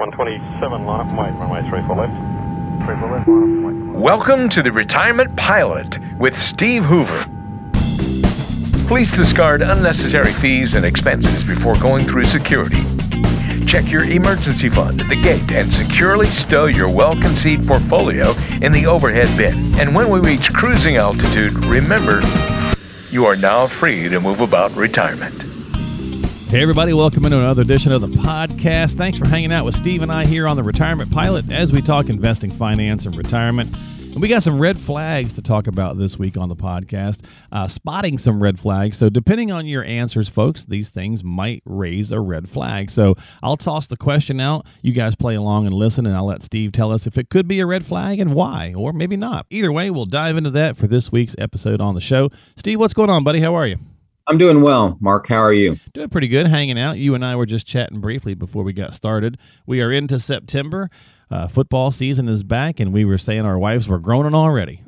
127, line up wait, runway 34 left. 34 left, line up wait. Welcome to the Retirement Pilot with Steve Hoover. Please discard unnecessary fees and expenses before going through security. Check your emergency fund at the gate and securely stow your well conceived portfolio in the overhead bin. And when we reach cruising altitude, remember you are now free to move about retirement. Hey, everybody, welcome into another edition of the podcast. Thanks for hanging out with Steve and I here on the Retirement Pilot as we talk investing, finance, and retirement. And we got some red flags to talk about this week on the podcast, uh, spotting some red flags. So, depending on your answers, folks, these things might raise a red flag. So, I'll toss the question out. You guys play along and listen, and I'll let Steve tell us if it could be a red flag and why, or maybe not. Either way, we'll dive into that for this week's episode on the show. Steve, what's going on, buddy? How are you? I'm doing well. Mark, how are you? Doing pretty good, hanging out. You and I were just chatting briefly before we got started. We are into September. Uh, football season is back, and we were saying our wives were groaning already.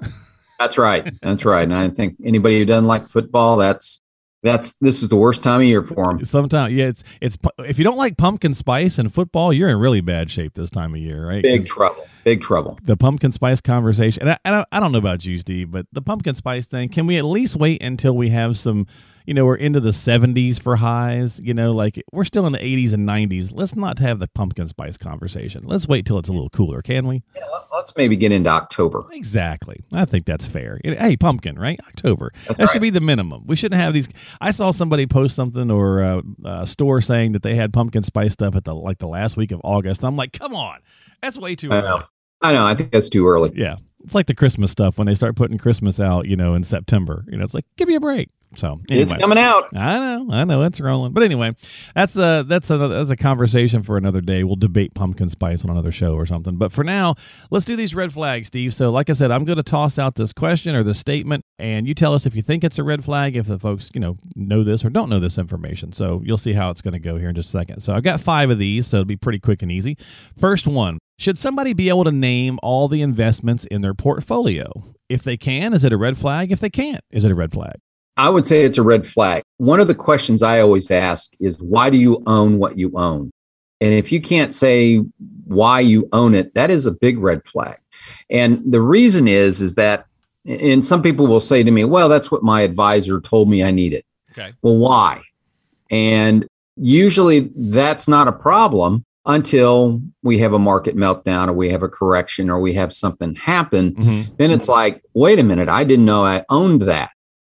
That's right. That's right. And I think anybody who doesn't like football, that's that's this is the worst time of year for them. Sometimes, yeah, it's it's if you don't like pumpkin spice and football, you're in really bad shape this time of year, right? Big trouble. Big trouble. The pumpkin spice conversation, and I, and I, I don't know about you, Steve, but the pumpkin spice thing. Can we at least wait until we have some? You know, we're into the 70s for highs, you know, like we're still in the 80s and 90s. Let's not have the pumpkin spice conversation. Let's wait till it's a little cooler, can we? Yeah, let's maybe get into October. Exactly. I think that's fair. Hey, pumpkin, right? October. That's that right. should be the minimum. We shouldn't have these. I saw somebody post something or uh, a store saying that they had pumpkin spice stuff at the like the last week of August. I'm like, come on. That's way too early. I know. I think that's too early. Yeah. It's like the Christmas stuff when they start putting Christmas out, you know, in September. You know, it's like, give me a break. So anyway, it's coming out. I know, I know, it's rolling. But anyway, that's a that's a that's a conversation for another day. We'll debate pumpkin spice on another show or something. But for now, let's do these red flags, Steve. So, like I said, I'm going to toss out this question or this statement, and you tell us if you think it's a red flag, if the folks you know know this or don't know this information. So you'll see how it's going to go here in just a second. So I've got five of these, so it'll be pretty quick and easy. First one: Should somebody be able to name all the investments in their portfolio? If they can, is it a red flag? If they can't, is it a red flag? I would say it's a red flag. One of the questions I always ask is why do you own what you own? And if you can't say why you own it, that is a big red flag. And the reason is is that and some people will say to me, well, that's what my advisor told me I needed. Okay. Well, why? And usually that's not a problem until we have a market meltdown or we have a correction or we have something happen. Mm-hmm. Then it's like, wait a minute, I didn't know I owned that.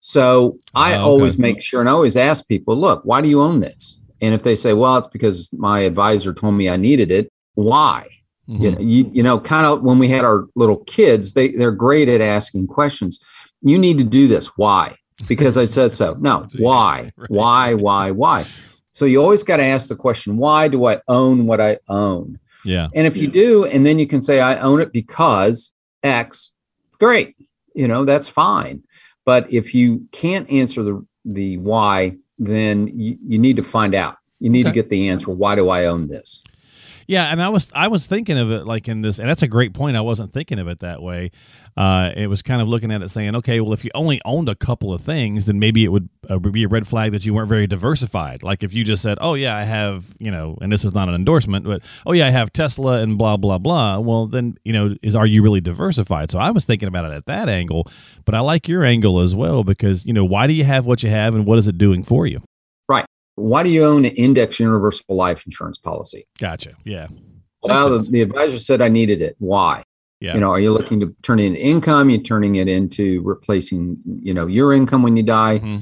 So I oh, okay. always make sure and I always ask people, look, why do you own this? And if they say, well, it's because my advisor told me I needed it, why? Mm-hmm. You know, you, you know, kind of when we had our little kids, they, they're great at asking questions. You need to do this. Why? Because I said so. No, why? right. Why, why, why? So you always got to ask the question, why do I own what I own? Yeah. And if you do, and then you can say, I own it because X, great. You know, that's fine. But if you can't answer the the why, then you, you need to find out. You need okay. to get the answer. Why do I own this? Yeah, and I was I was thinking of it like in this, and that's a great point. I wasn't thinking of it that way. Uh, it was kind of looking at it saying, okay, well, if you only owned a couple of things, then maybe it would, uh, be a red flag that you weren't very diversified. Like if you just said, oh yeah, I have, you know, and this is not an endorsement, but oh yeah, I have Tesla and blah blah blah. Well, then you know, is are you really diversified? So I was thinking about it at that angle, but I like your angle as well because you know, why do you have what you have, and what is it doing for you? Why do you own an index universal life insurance policy? Gotcha. Yeah. Well, the, the, advisor said I needed it. Why? Yeah. You know, are you looking to turn it into income? You're turning it into replacing, you know, your income when you die. Mm-hmm.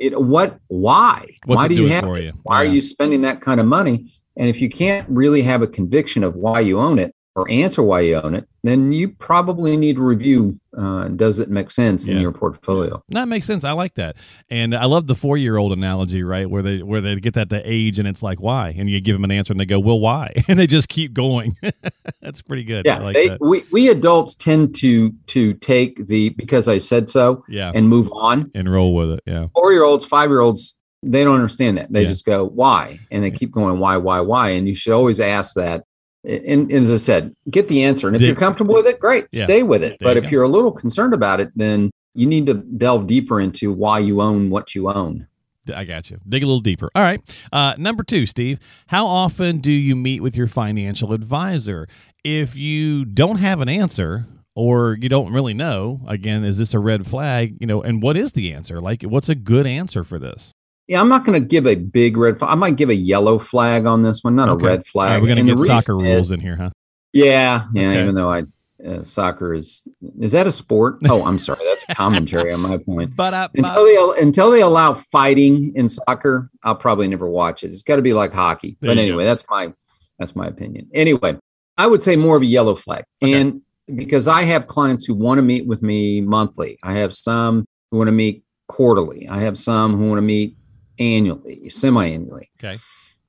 It, what? Why? What's why do you have this? You? Why yeah. are you spending that kind of money? And if you can't really have a conviction of why you own it, or answer why you own it, then you probably need to review uh, does it make sense yeah. in your portfolio? That makes sense. I like that, and I love the four year old analogy, right? Where they where they get that the age, and it's like why, and you give them an answer, and they go, well, why, and they just keep going. That's pretty good. Yeah, like they, we we adults tend to to take the because I said so, yeah, and move on and roll with it. Yeah, four year olds, five year olds. They don't understand that. They yeah. just go, why? And they yeah. keep going, why, why, why? And you should always ask that and, as I said, get the answer. And if you're comfortable with it, great, yeah. stay with it. But if go. you're a little concerned about it, then you need to delve deeper into why you own what you own. I got you. Dig a little deeper. All right. Uh, number two, Steve. How often do you meet with your financial advisor? If you don't have an answer or you don't really know, again, is this a red flag? You know, and what is the answer? Like, what's a good answer for this? Yeah, I'm not going to give a big red flag. I might give a yellow flag on this one, not Okay. a red flag. right, we're going to get soccer is- rules in here, huh? Yeah, yeah. Okay. Even though I uh, soccer is is that a sport? Oh, I'm sorry, that's commentary on my point. But uh, Until they until they allow fighting in soccer, I'll probably never watch it. It's got to be like hockey. There But anyway, that's my that's my opinion. Anyway, I would say more of a yellow flag, Okay. and because I have clients who want to meet with me monthly, I have some who want to meet quarterly, I have some who want to meet annually, semi-annually, okay.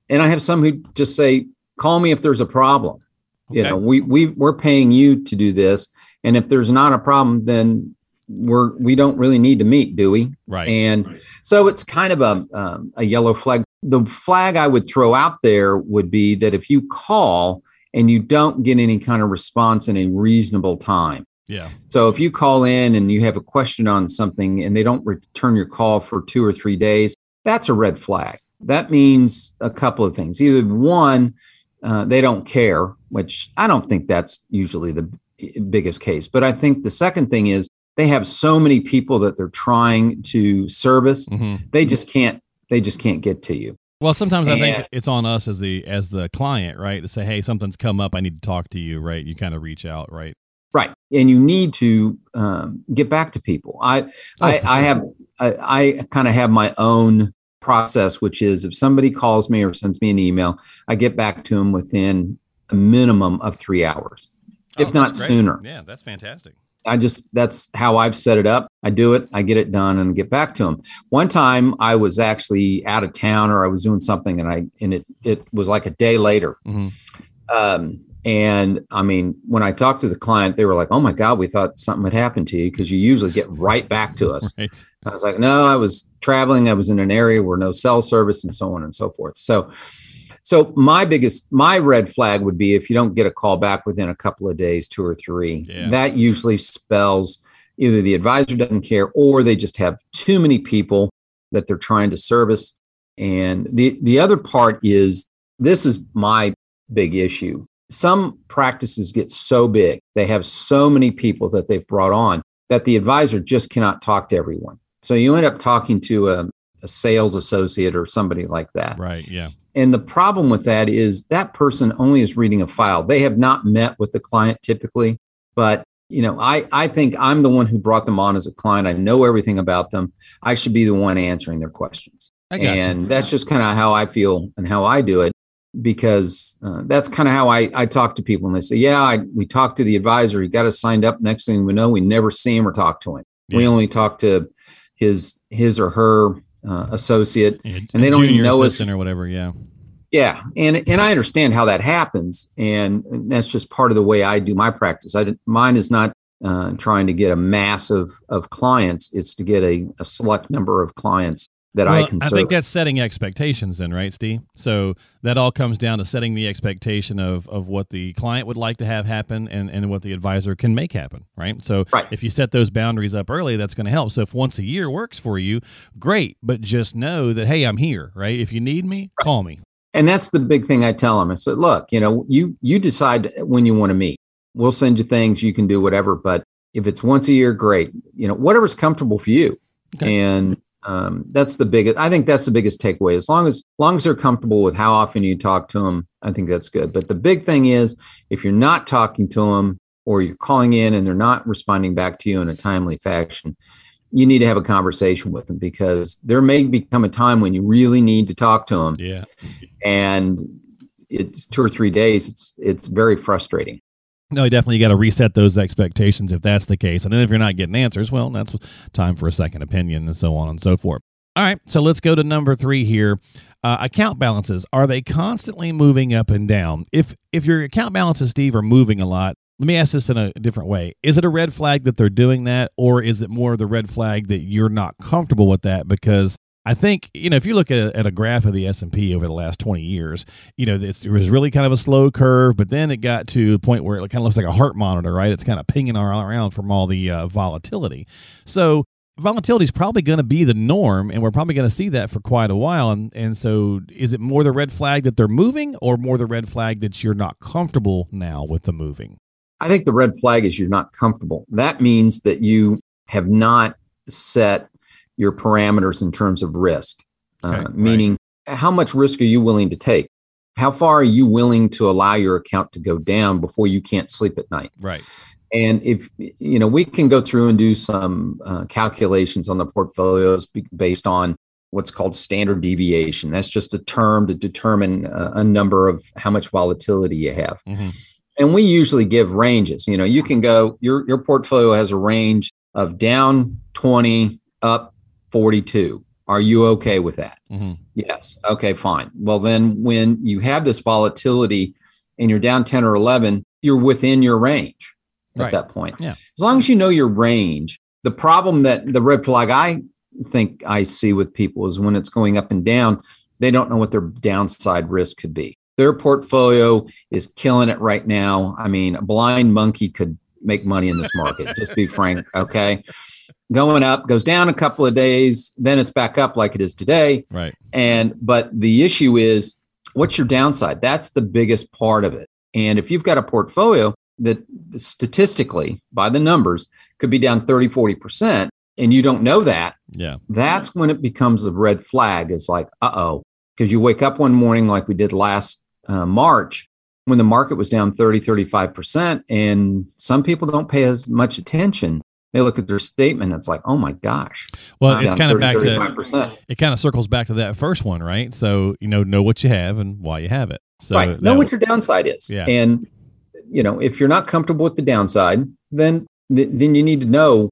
and I have some who just say, "Call me if there's a problem." you know we we we're paying you to do this and if there's not a problem then we're we don't really need to meet do we Right. and so it's kind of a um, a yellow flag the flag i would throw out there would be that if you call and you don't get any kind of response in a reasonable time yeah. so if you call in and you have a question on something and they don't return your call for two or three days, that's a red flag. That means a couple of things. Either one, uh, they don't care, which I don't think that's usually the biggest case. But I think the second thing is they have so many people that they're trying to service, hmm they just can't. They just can't get to you. Well, sometimes I think it's on us as the as the client, right, to say, "Hey, something's come up. I need to talk to you." Right? You kind of reach out, right? Right, and you need to um, get back to people. I Oh, I, for I have I, I kind of have my own process, which is if somebody calls me or sends me an email, I get back to them within a minimum of three hours, if Oh, not great. sooner. Yeah, that's fantastic. I just that's how I've set it up. I do it, I get it done, and get back to them. One time I was actually out of town or I was doing something, and I and it it was like a day later. Mhm. Um, and I mean, when I talked to the client, they were like, "Oh my God, we thought something had happened to you because you usually get right back to us." Right. I was like, no, I was traveling. I was in an area where no cell service and so on and so forth. So, so my biggest, my red flag would be if you don't get a call back within a couple of days, two or three, Yeah. that usually spells either the advisor doesn't care or they just have too many people that they're trying to service. And the, the other part is this is my big issue. Some practices get so big, they have so many people that they've brought on that the advisor just cannot talk to everyone. So you end up talking to a, a sales associate or somebody like that. Right. Yeah. And the problem with that is that person only is reading a file. They have not met with the client typically, but you know, I, I think I'm the one who brought them on as a client. I know everything about them. I should be the one answering their questions. I got and you. that's just kind of how I feel and how I do it because uh, that's kind of how I, I talk to people. And they say, yeah, I, we talked to the advisor. He got us signed up. Next thing we know, we never see him or talk to him. We only talk to his his or her uh, associate. Yeah, and they don't even know us- or whatever. Yeah. Yeah, and and I understand how that happens, and that's just part of the way I do my practice. I mine is not uh, trying to get a mass of of clients; it's to get a, a select number of clients that I Well, can I think that's setting expectations, then, right, Steve? So that all comes down to setting the expectation of of what the client would like to have happen and and what the advisor can make happen, right? So Right. if you set those boundaries up early, that's going to help. So if once a year works for you, great, but just know that hey, I'm here, right? If you need me, call me. and that's the big thing I tell them. I said, look, you know, you you decide when you want to meet. We'll send you things. You can do whatever, but if it's once a year, great. You know, whatever's comfortable for you. Okay. And um, that's the biggest. I think that's the biggest takeaway. As long as, as long as they're comfortable with how often you talk to them, I think that's good. But the big thing is, if you're not talking to them or you're calling in and they're not responding back to you in a timely fashion, you need to have a conversation with them because there may become a time when you really need to talk to them, Yeah. and it's two or three days. It's it's very frustrating. No, you definitely got to reset those expectations if that's the case. And then if you're not getting answers, well, that's time for a second opinion and so on and so forth. All right, so let's go to number three here. Uh, account balances are they constantly moving up and down? If if your account balances, Steve, are moving a lot, let me ask this in a different way: Is it a red flag that they're doing that, or is it more the red flag that you're not comfortable with that? Because I think you know if you look at a, at a graph of the S and P over the last twenty years, you know it was really kind of a slow curve, but then it got to the point where it kind of looks like a heart monitor, right? It's kind of pinging all around from all the uh, volatility. So volatility is probably going to be the norm, and we're probably going to see that for quite a while. And and so, is it more the red flag that they're moving, or more the red flag that you're not comfortable now with the moving? I think the red flag is you're not comfortable. That means that you have not set your parameters in terms of risk, uh, Okay, right. meaning how much risk are you willing to take? How far are you willing to allow your account to go down before you can't sleep at night? Right. And if you know, we can go through and do some uh, calculations on the portfolios based on what's called standard deviation. That's just a term to determine uh, a number of how much volatility you have. Mhm. And we usually give ranges. You know, you can go your your portfolio has a range of down 20 up 42. Are you okay with that? Mhm. Yes. Okay, fine. Well, then when you have this volatility and you're down 10 or 11, you're within your range at Right. that point. Yeah. As long as you know your range, the problem that the red flag I think I see with people is when it's going up and down, they don't know what their downside risk could be. Their portfolio is killing it right now. I mean, a blind monkey could make money in this market, just be frank. Okay. Going up, goes down a couple of days, then it's back up like it is today. Right. And but the issue is what's your downside? That's the biggest part of it. And if you've got a portfolio that statistically by the numbers could be down 30, 40%, and you don't know that, Yeah. that's when it becomes a red flag. It's like, uh oh, because you wake up one morning like we did last uh, March when the market was down 30, 35%. And some people don't pay as much attention. They look at their statement. It's like, oh my gosh. Well, it's kind of back to 35%. it. Kind of circles back to that first one, right? So you know, know what you have and why you have it. So right. Know what your downside is. Yeah. And you know, if you're not comfortable with the downside, then th- then you need to know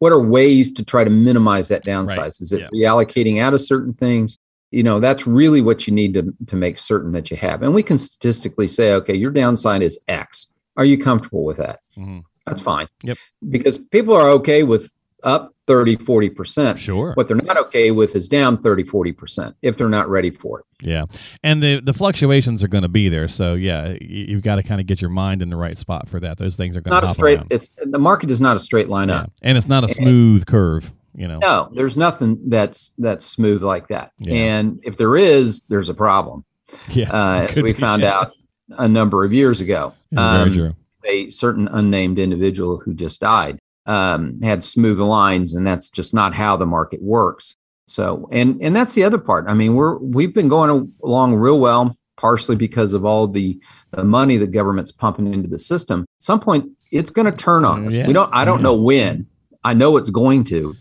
what are ways to try to minimize that downside. Is it Yeah. reallocating out of certain things? You know, that's really what you need to to make certain that you have. And we can statistically say, okay, your downside is X. Are you comfortable with that? Mhm. That's fine. Yep. Because people are okay with up 30, 40%. Sure. What they're not okay with is down 30, 40% if they're not ready for it. Yeah, and the the fluctuations are going to be there. So yeah, you've got to kind of get your mind in the right spot for that. Those things are going Not to a straight, around. it's the market is not a straight line Yeah. up. and it's not a smooth curve. You know. No, there's nothing that's that's smooth like that. Yeah. And if there is, there's a problem. Yeah, Uh, as we be. found out a number of years ago. Yeah, very Um, true. A certain unnamed individual who just died um, had smooth lines, and that's just not how the market works. So, and and that's the other part. I mean, we're we've been going along real well, partially because of all the, the money the government's pumping into the system. At some point, it's going to turn on us. Yeah. We don't. I don't Yeah. know when. I know it's going to,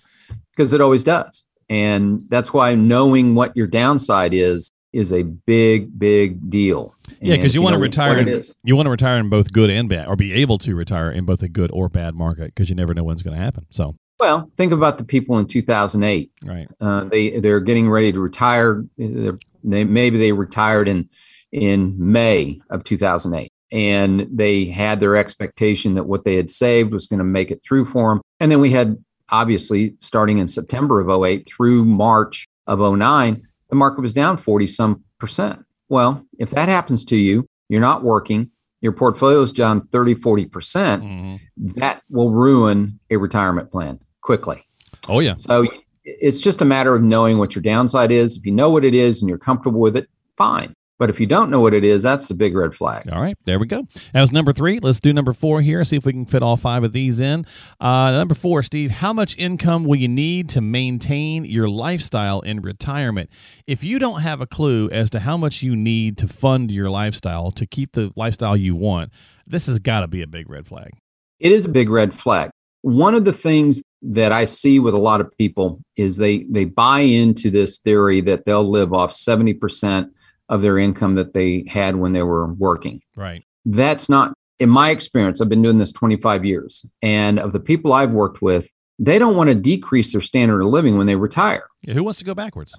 because it always does. And that's why knowing what your downside is is a big, big deal. Yeah, because if you want to retire. In, you want to retire in both good and bad, or be able to retire in both a good or bad market, because you never know when's going to happen. So, Well, think about the people in 2008. right, Uh, they they're getting ready to retire. They're- They maybe they retired in in May of 2008, and they had their expectation that what they had saved was going to make it through for them. And then we had obviously starting in September of 08 through March of 09, the market was down 40 some percent. Well, if that happens to you, you're not working, your portfolio is down 30, 40 percent. Mhm. That will ruin a retirement plan quickly. oh yeah, So it's just a matter of knowing what your downside is. If you know what it is and you're comfortable with it, fine. But if you don't know what it is, that's the big red flag. All right, there we go. That was number three. Let's do number four here. See if we can fit all five of these in. Uh, number four, Steve. How much income will you need to maintain your lifestyle in retirement? If you don't have a clue as to how much you need to fund your lifestyle to keep the lifestyle you want, this has got to be a big red flag. It is a big red flag. One of the things that I see with a lot of people is they they buy into this theory that they'll live off 70% of their income that they had when they were working. Right. That's not in my experience. I've been doing this 25 years and of the people I've worked with, they don't want to decrease their standard of living when they retire. Yeah, who wants to go backwards?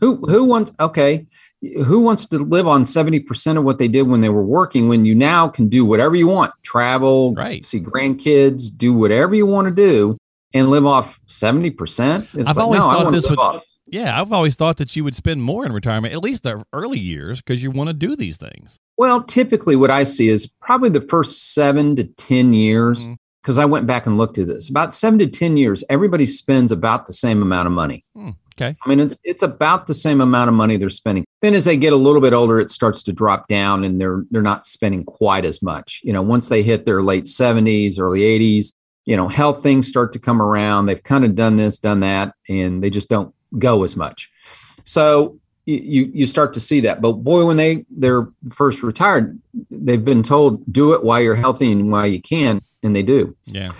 Who who wants okay? Who wants to live on seventy percent of what they did when they were working? When you now can do whatever you want, travel, Right. see grandkids, do whatever you want to do, and live off seventy percent. I've always thought this would- off. Yeah, I've always thought that you would spend more in retirement, at least the early years, because you want to do these things. Well, typically, what I see is probably the first seven to ten years because I went back and looked at this. About seven to 10 years, everybody spends about the same amount of money. Hmm, okay. I mean, it's it's about the same amount of money they're spending. Then as they get a little bit older, it starts to drop down and they're they're not spending quite as much. You know, once they hit their late 70s, early 80s, you know, health things start to come around. They've kind of done this, done that, and they just don't go as much. So you you start to see that. But boy, when they they're first retired, they've been told do it while you're healthy and while you can, and they do. Yeah.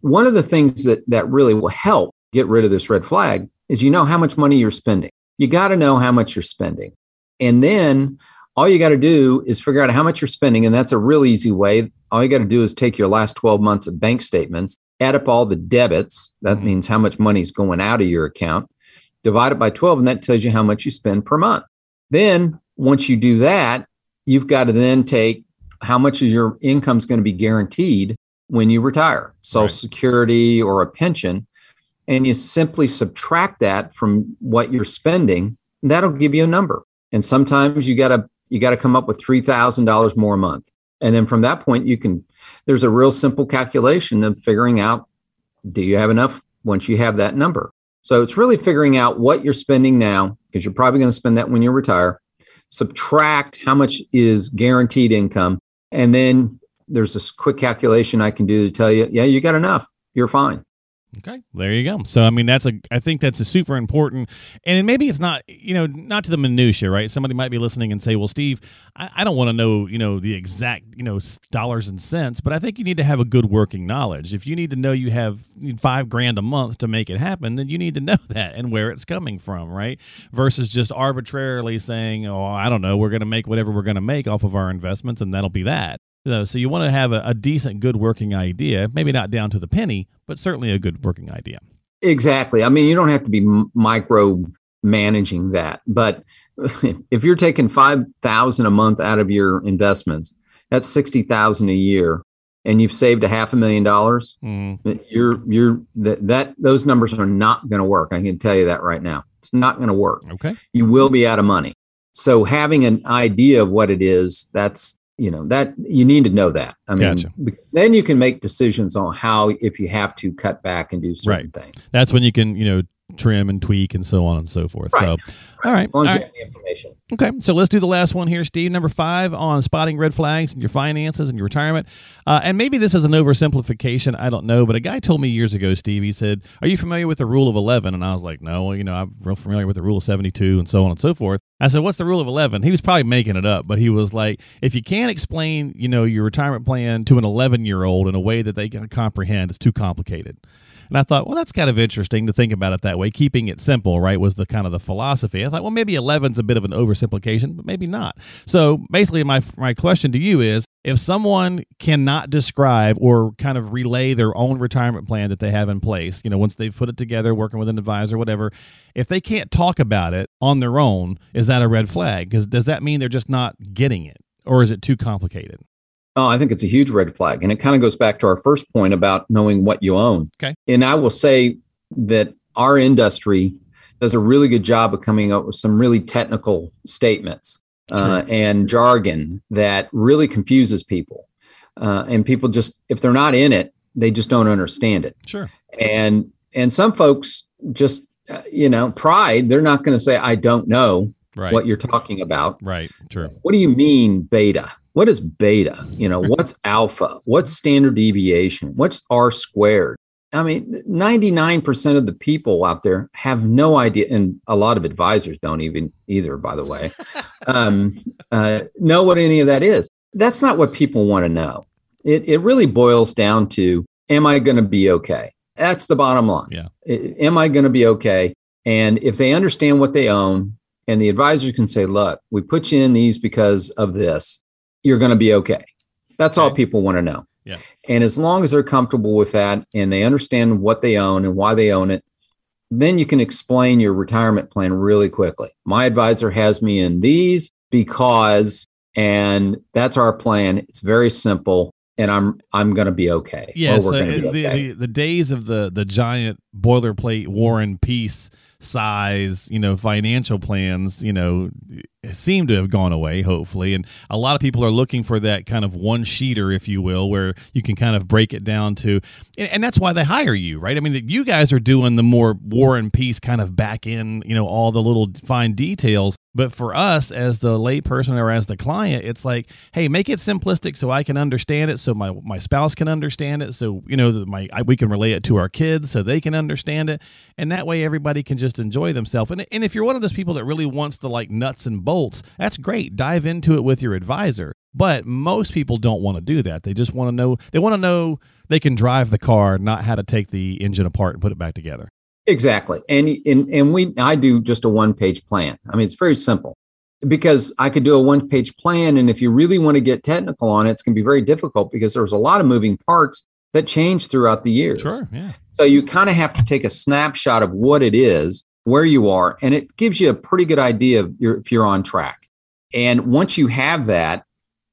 One of the things that that really will help get rid of this red flag is you know how much money you're spending. You got to know how much you're spending, and then all you got to do is figure out how much you're spending, and that's a real easy way. All you got to do is take your last 12 months of bank statements, add up all the debits. That mm-hmm. means how much money is going out of your account divide it by 12, and that tells you how much you spend per month. Then once you do that, you've got to then take how much of your income is going to be guaranteed when you retire, Social right. Security or a pension, and you simply subtract that from what you're spending. That'll give you a number. And sometimes you got to you got to come up with three thousand dollars more a month, and then from that point you can. There's a real simple calculation of figuring out do you have enough once you have that number. So it's really figuring out what you're spending now, because you're probably going to spend that when you retire, subtract how much is guaranteed income. And then there's this quick calculation I can do to tell you, yeah, you got enough. You're fine. Okay, there you go. So I mean, that's a I think that's a super important, and maybe it's not you know not to the minutia, right? Somebody might be listening and say, "Well, Steve, I, I don't want to know you know the exact you know dollars and cents, but I think you need to have a good working knowledge. If you need to know you have five grand a month to make it happen, then you need to know that and where it's coming from, right? Versus just arbitrarily saying, "Oh, I don't know, we're going to make whatever we're going to make off of our investments, and that'll be that." So, so you want to have a, a decent, good working idea, maybe not down to the penny, but certainly a good working idea. Exactly. I mean, you don't have to be micro managing that, but if you're taking five thousand a month out of your investments, that's sixty thousand a year, and you've saved a half a million dollars. Mm. You're you're that, that those numbers are not going to work. I can tell you that right now. It's not going to work. Okay. You will be out of money. So having an idea of what it is, that's you know that you need to know that i mean gotcha. then you can make decisions on how if you have to cut back and do certain right. things that's when you can you know trim and tweak and so on and so forth right. so right. all right, all right. information okay so let's do the last one here steve. Number five on spotting red flags in your finances and your retirement. Uh, and maybe this is an oversimplification. I don't know but a guy told me years ago steve he said are you familiar with the rule of 11 and i was like no you know i'm real familiar with the rule of 72 and so on and so forth. I said, "What's the rule of 11?" He was probably making it up, but he was like, "If you can't explain, you know, your retirement plan to an 11-year-old in a way that they can comprehend, it's too complicated." And I thought, well, that's kind of interesting to think about it that way. Keeping it simple, right, was the kind of the philosophy. I thought, well, maybe 11's a bit of an oversimplification, but maybe not. So basically, my my question to you is, if someone cannot describe or kind of relay their own retirement plan that they have in place, you know, once they've put it together, working with an advisor, whatever, if they can't talk about it on their own, is that a red flag? Because does that mean they're just not getting it, or is it too complicated? Oh, I think it's a huge red flag. And it kind of goes back to our first point about knowing what you own. Okay. And I will say that our industry does a really good job of coming up with some really technical statements uh, and jargon that really confuses people. Uh, and people just, if they're not in it, they just don't understand it. Sure. And and some folks just, uh, you know, pride. They're not going to say, "I don't know right. what you're talking about." Right. True. What do you mean beta? What is beta? You know, what's alpha? What's standard deviation? What's R squared? I mean, 99% of the people out there have no idea, and a lot of advisors don't even either, by the way, um, uh, know what any of that is. That's not what people want to know. It, it really boils down to Am I going to be okay? That's the bottom line. Yeah. Am I going to be okay? And if they understand what they own, and the advisors can say, Look, we put you in these because of this, you're going to be okay. That's all people want to know. Yeah. And as long as they're comfortable with that and they understand what they own and why they own it, then you can explain your retirement plan really quickly. My advisor has me in these because and that's our plan. It's very simple and I'm I'm going to be okay. Yeah, so the, okay. the, the days of the the giant boilerplate war and peace size, you know, financial plans, you know, seem to have gone away, hopefully. And a lot of people are looking for that kind of one sheeter, if you will, where you can kind of break it down to, and, and that's why they hire you, right? I mean, you guys are doing the more war and peace kind of back in, you know, all the little fine details. But for us, as the layperson or as the client, it's like, hey, make it simplistic so I can understand it, so my my spouse can understand it, so you know, my I, we can relay it to our kids so they can understand it, and that way everybody can just enjoy themselves. And and if you're one of those people that really wants the like nuts and bolts, that's great. Dive into it with your advisor. But most people don't want to do that. They just want to know. They want to know they can drive the car, not how to take the engine apart and put it back together. Exactly. And, and and we I do just a one page plan. I mean, it's very simple because I could do a one page plan. And if you really want to get technical on it, it's going to be very difficult because there's a lot of moving parts that change throughout the years. Sure. Yeah. So you kind of have to take a snapshot of what it is, where you are, and it gives you a pretty good idea of your, if you're on track. And once you have that,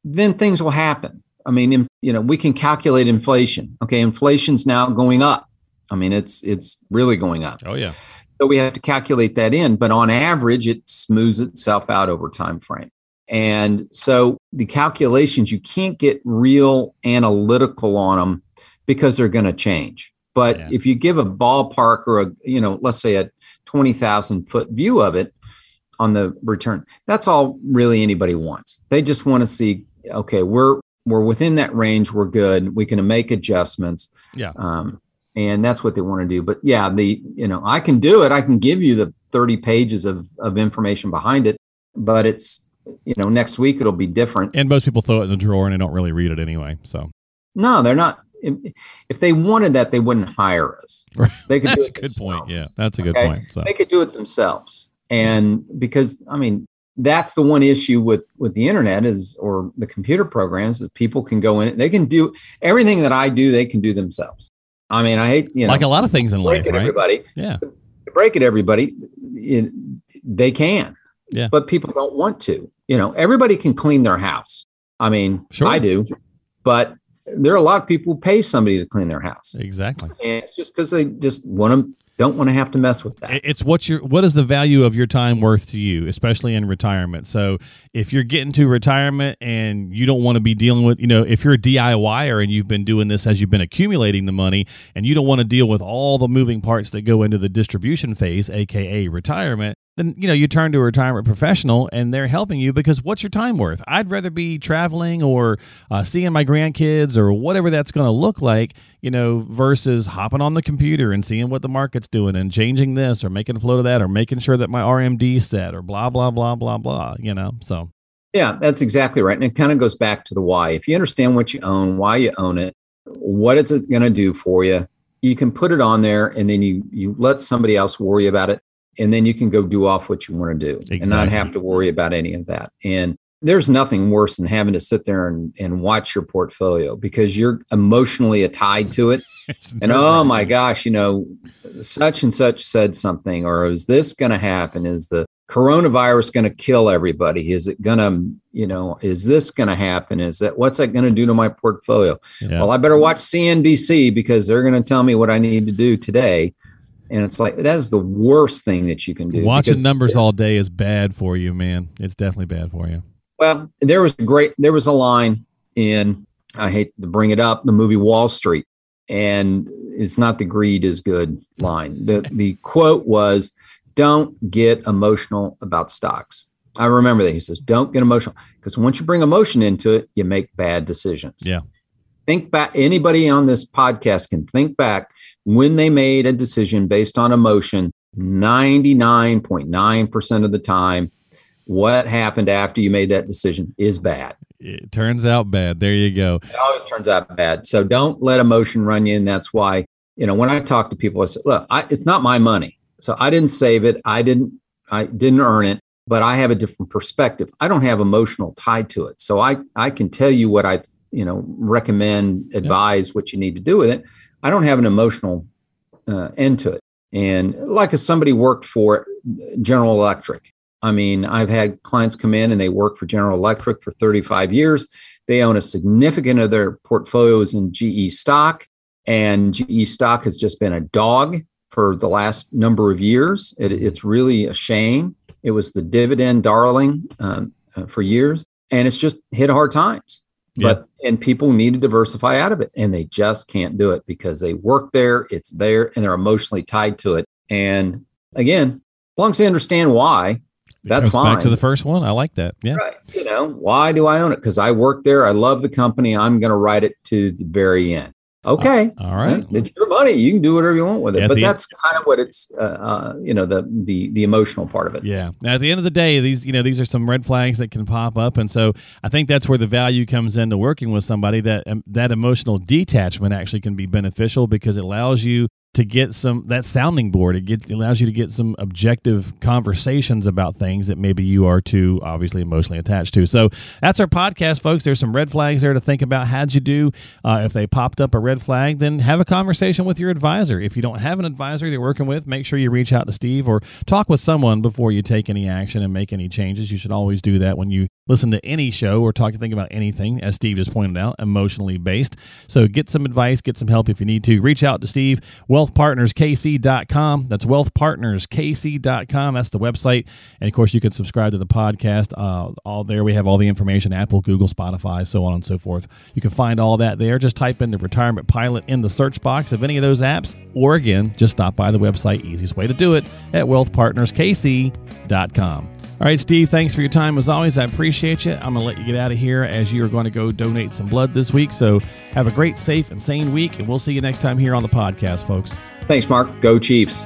then things will happen. I mean, you know, we can calculate inflation. Okay, inflation's now going up. I mean, it's it's really going up. Oh yeah. So we have to calculate that in, but on average, it smooths itself out over time frame. And so the calculations, you can't get real analytical on them because they're going to change. But yeah. if you give a ballpark or a, you know, let's say a 20,000 foot view of it on the return, that's all really anybody wants. They just want to see, okay, we're, we're within that range. We're good. We can make adjustments. Yeah. Um, and that's what they want to do but yeah the you know i can do it i can give you the 30 pages of of information behind it but it's you know next week it'll be different and most people throw it in the drawer and they don't really read it anyway so no they're not if they wanted that they wouldn't hire us Right. they could that's a good themselves. point yeah that's a good okay? point so. they could do it themselves and because i mean that's the one issue with with the internet is or the computer programs that people can go in they can do everything that i do they can do themselves I mean, I hate you know like a lot of things in life, right? Everybody, yeah, break it, everybody. It, they can, yeah, but people don't want to. You know, everybody can clean their house. I mean, sure. I do, but there are a lot of people who pay somebody to clean their house. Exactly, and it's just because they just want to don't want to have to mess with that. It's what your what is the value of your time worth to you, especially in retirement. So if you're getting to retirement and you don't want to be dealing with, you know, if you're a DIYer and you've been doing this as you've been accumulating the money and you don't want to deal with all the moving parts that go into the distribution phase, aka retirement, then you know you turn to a retirement professional and they're helping you because what's your time worth? I'd rather be traveling or uh, seeing my grandkids or whatever that's going to look like you know versus hopping on the computer and seeing what the market's doing and changing this or making a flow to that or making sure that my rmd set or blah blah blah blah blah you know so. Yeah that's exactly right and it kind of goes back to the why. If you understand what you own why you own it what is it going to do for you you can put it on there and then you you let somebody else worry about it and then you can go do off what you want to do exactly. and not have to worry about any of that. And there's nothing worse than having to sit there and, and watch your portfolio because you're emotionally tied to it. and oh my gosh, you know, such and such said something, or is this going to happen? Is the coronavirus going to kill everybody? Is it going to, you know, is this going to happen? Is that what's that going to do to my portfolio? Yeah. Well, I better watch CNBC because they're going to tell me what I need to do today and it's like that is the worst thing that you can do. Watching numbers all day is bad for you, man. It's definitely bad for you. Well, there was a great there was a line in I hate to bring it up, the movie Wall Street. And it's not the greed is good line. The the quote was, Don't get emotional about stocks. I remember that. He says, Don't get emotional. Because once you bring emotion into it, you make bad decisions. Yeah. Think back, anybody on this podcast can think back when they made a decision based on emotion 99.9% of the time what happened after you made that decision is bad. It turns out bad. There you go. It always turns out bad. So don't let emotion run you and that's why you know when i talk to people i say look I, it's not my money. So i didn't save it. I didn't i didn't earn it but i have a different perspective i don't have emotional tied to it so i i can tell you what i you know recommend advise yep. what you need to do with it I don't have an emotional uh, end to it. And like if somebody worked for General Electric, I mean, I've had clients come in and they work for General Electric for 35 years. They own a significant of their portfolios in GE stock, and GE stock has just been a dog for the last number of years. It, it's really a shame. It was the dividend darling um, uh, for years, and it's just hit hard times. But and people need to diversify out of it, and they just can't do it because they work there, it's there, and they're emotionally tied to it. And again, as long as they understand why, that's fine. Back to the first one. I like that. Yeah. Right. You know, why do I own it? Because I work there. I love the company. I'm going to ride it to the very end. Okay. Uh, all right. It's your money. You can do whatever you want with it. At but that's kind of what it's, uh, uh, you know, the the the emotional part of it. Yeah. Now, at the end of the day, these you know these are some red flags that can pop up, and so I think that's where the value comes into working with somebody that um, that emotional detachment actually can be beneficial because it allows you to get some that sounding board. It gets allows you to get some objective conversations about things that maybe you are too obviously emotionally attached to. So that's our podcast, folks. There's some red flags there to think about. How'd you do? Uh, if they popped up a red flag, then have a conversation with your advisor. If you don't have an advisor you're working with, make sure you reach out to Steve or talk with someone before you take any action and make any changes. You should always do that when you listen to any show or talk to think about anything, as Steve just pointed out, emotionally based. So get some advice, get some help if you need to. Reach out to Steve, wealthpartnerskc.com. That's wealthpartnerskc.com. That's the website. And of course, you can subscribe to the podcast. Uh, all there, we have all the information Apple, Google, Spotify, so on and so forth. You can find all that there. Just type in the retirement pilot in the search box of any of those apps, or again, just stop by the website. Easiest way to do it at wealthpartnerskc.com. All right, Steve, thanks for your time as always. I appreciate you. I'm going to let you get out of here as you are going to go donate some blood this week. So have a great, safe, and sane week, and we'll see you next time here on the podcast, folks. Thanks, Mark. Go Chiefs.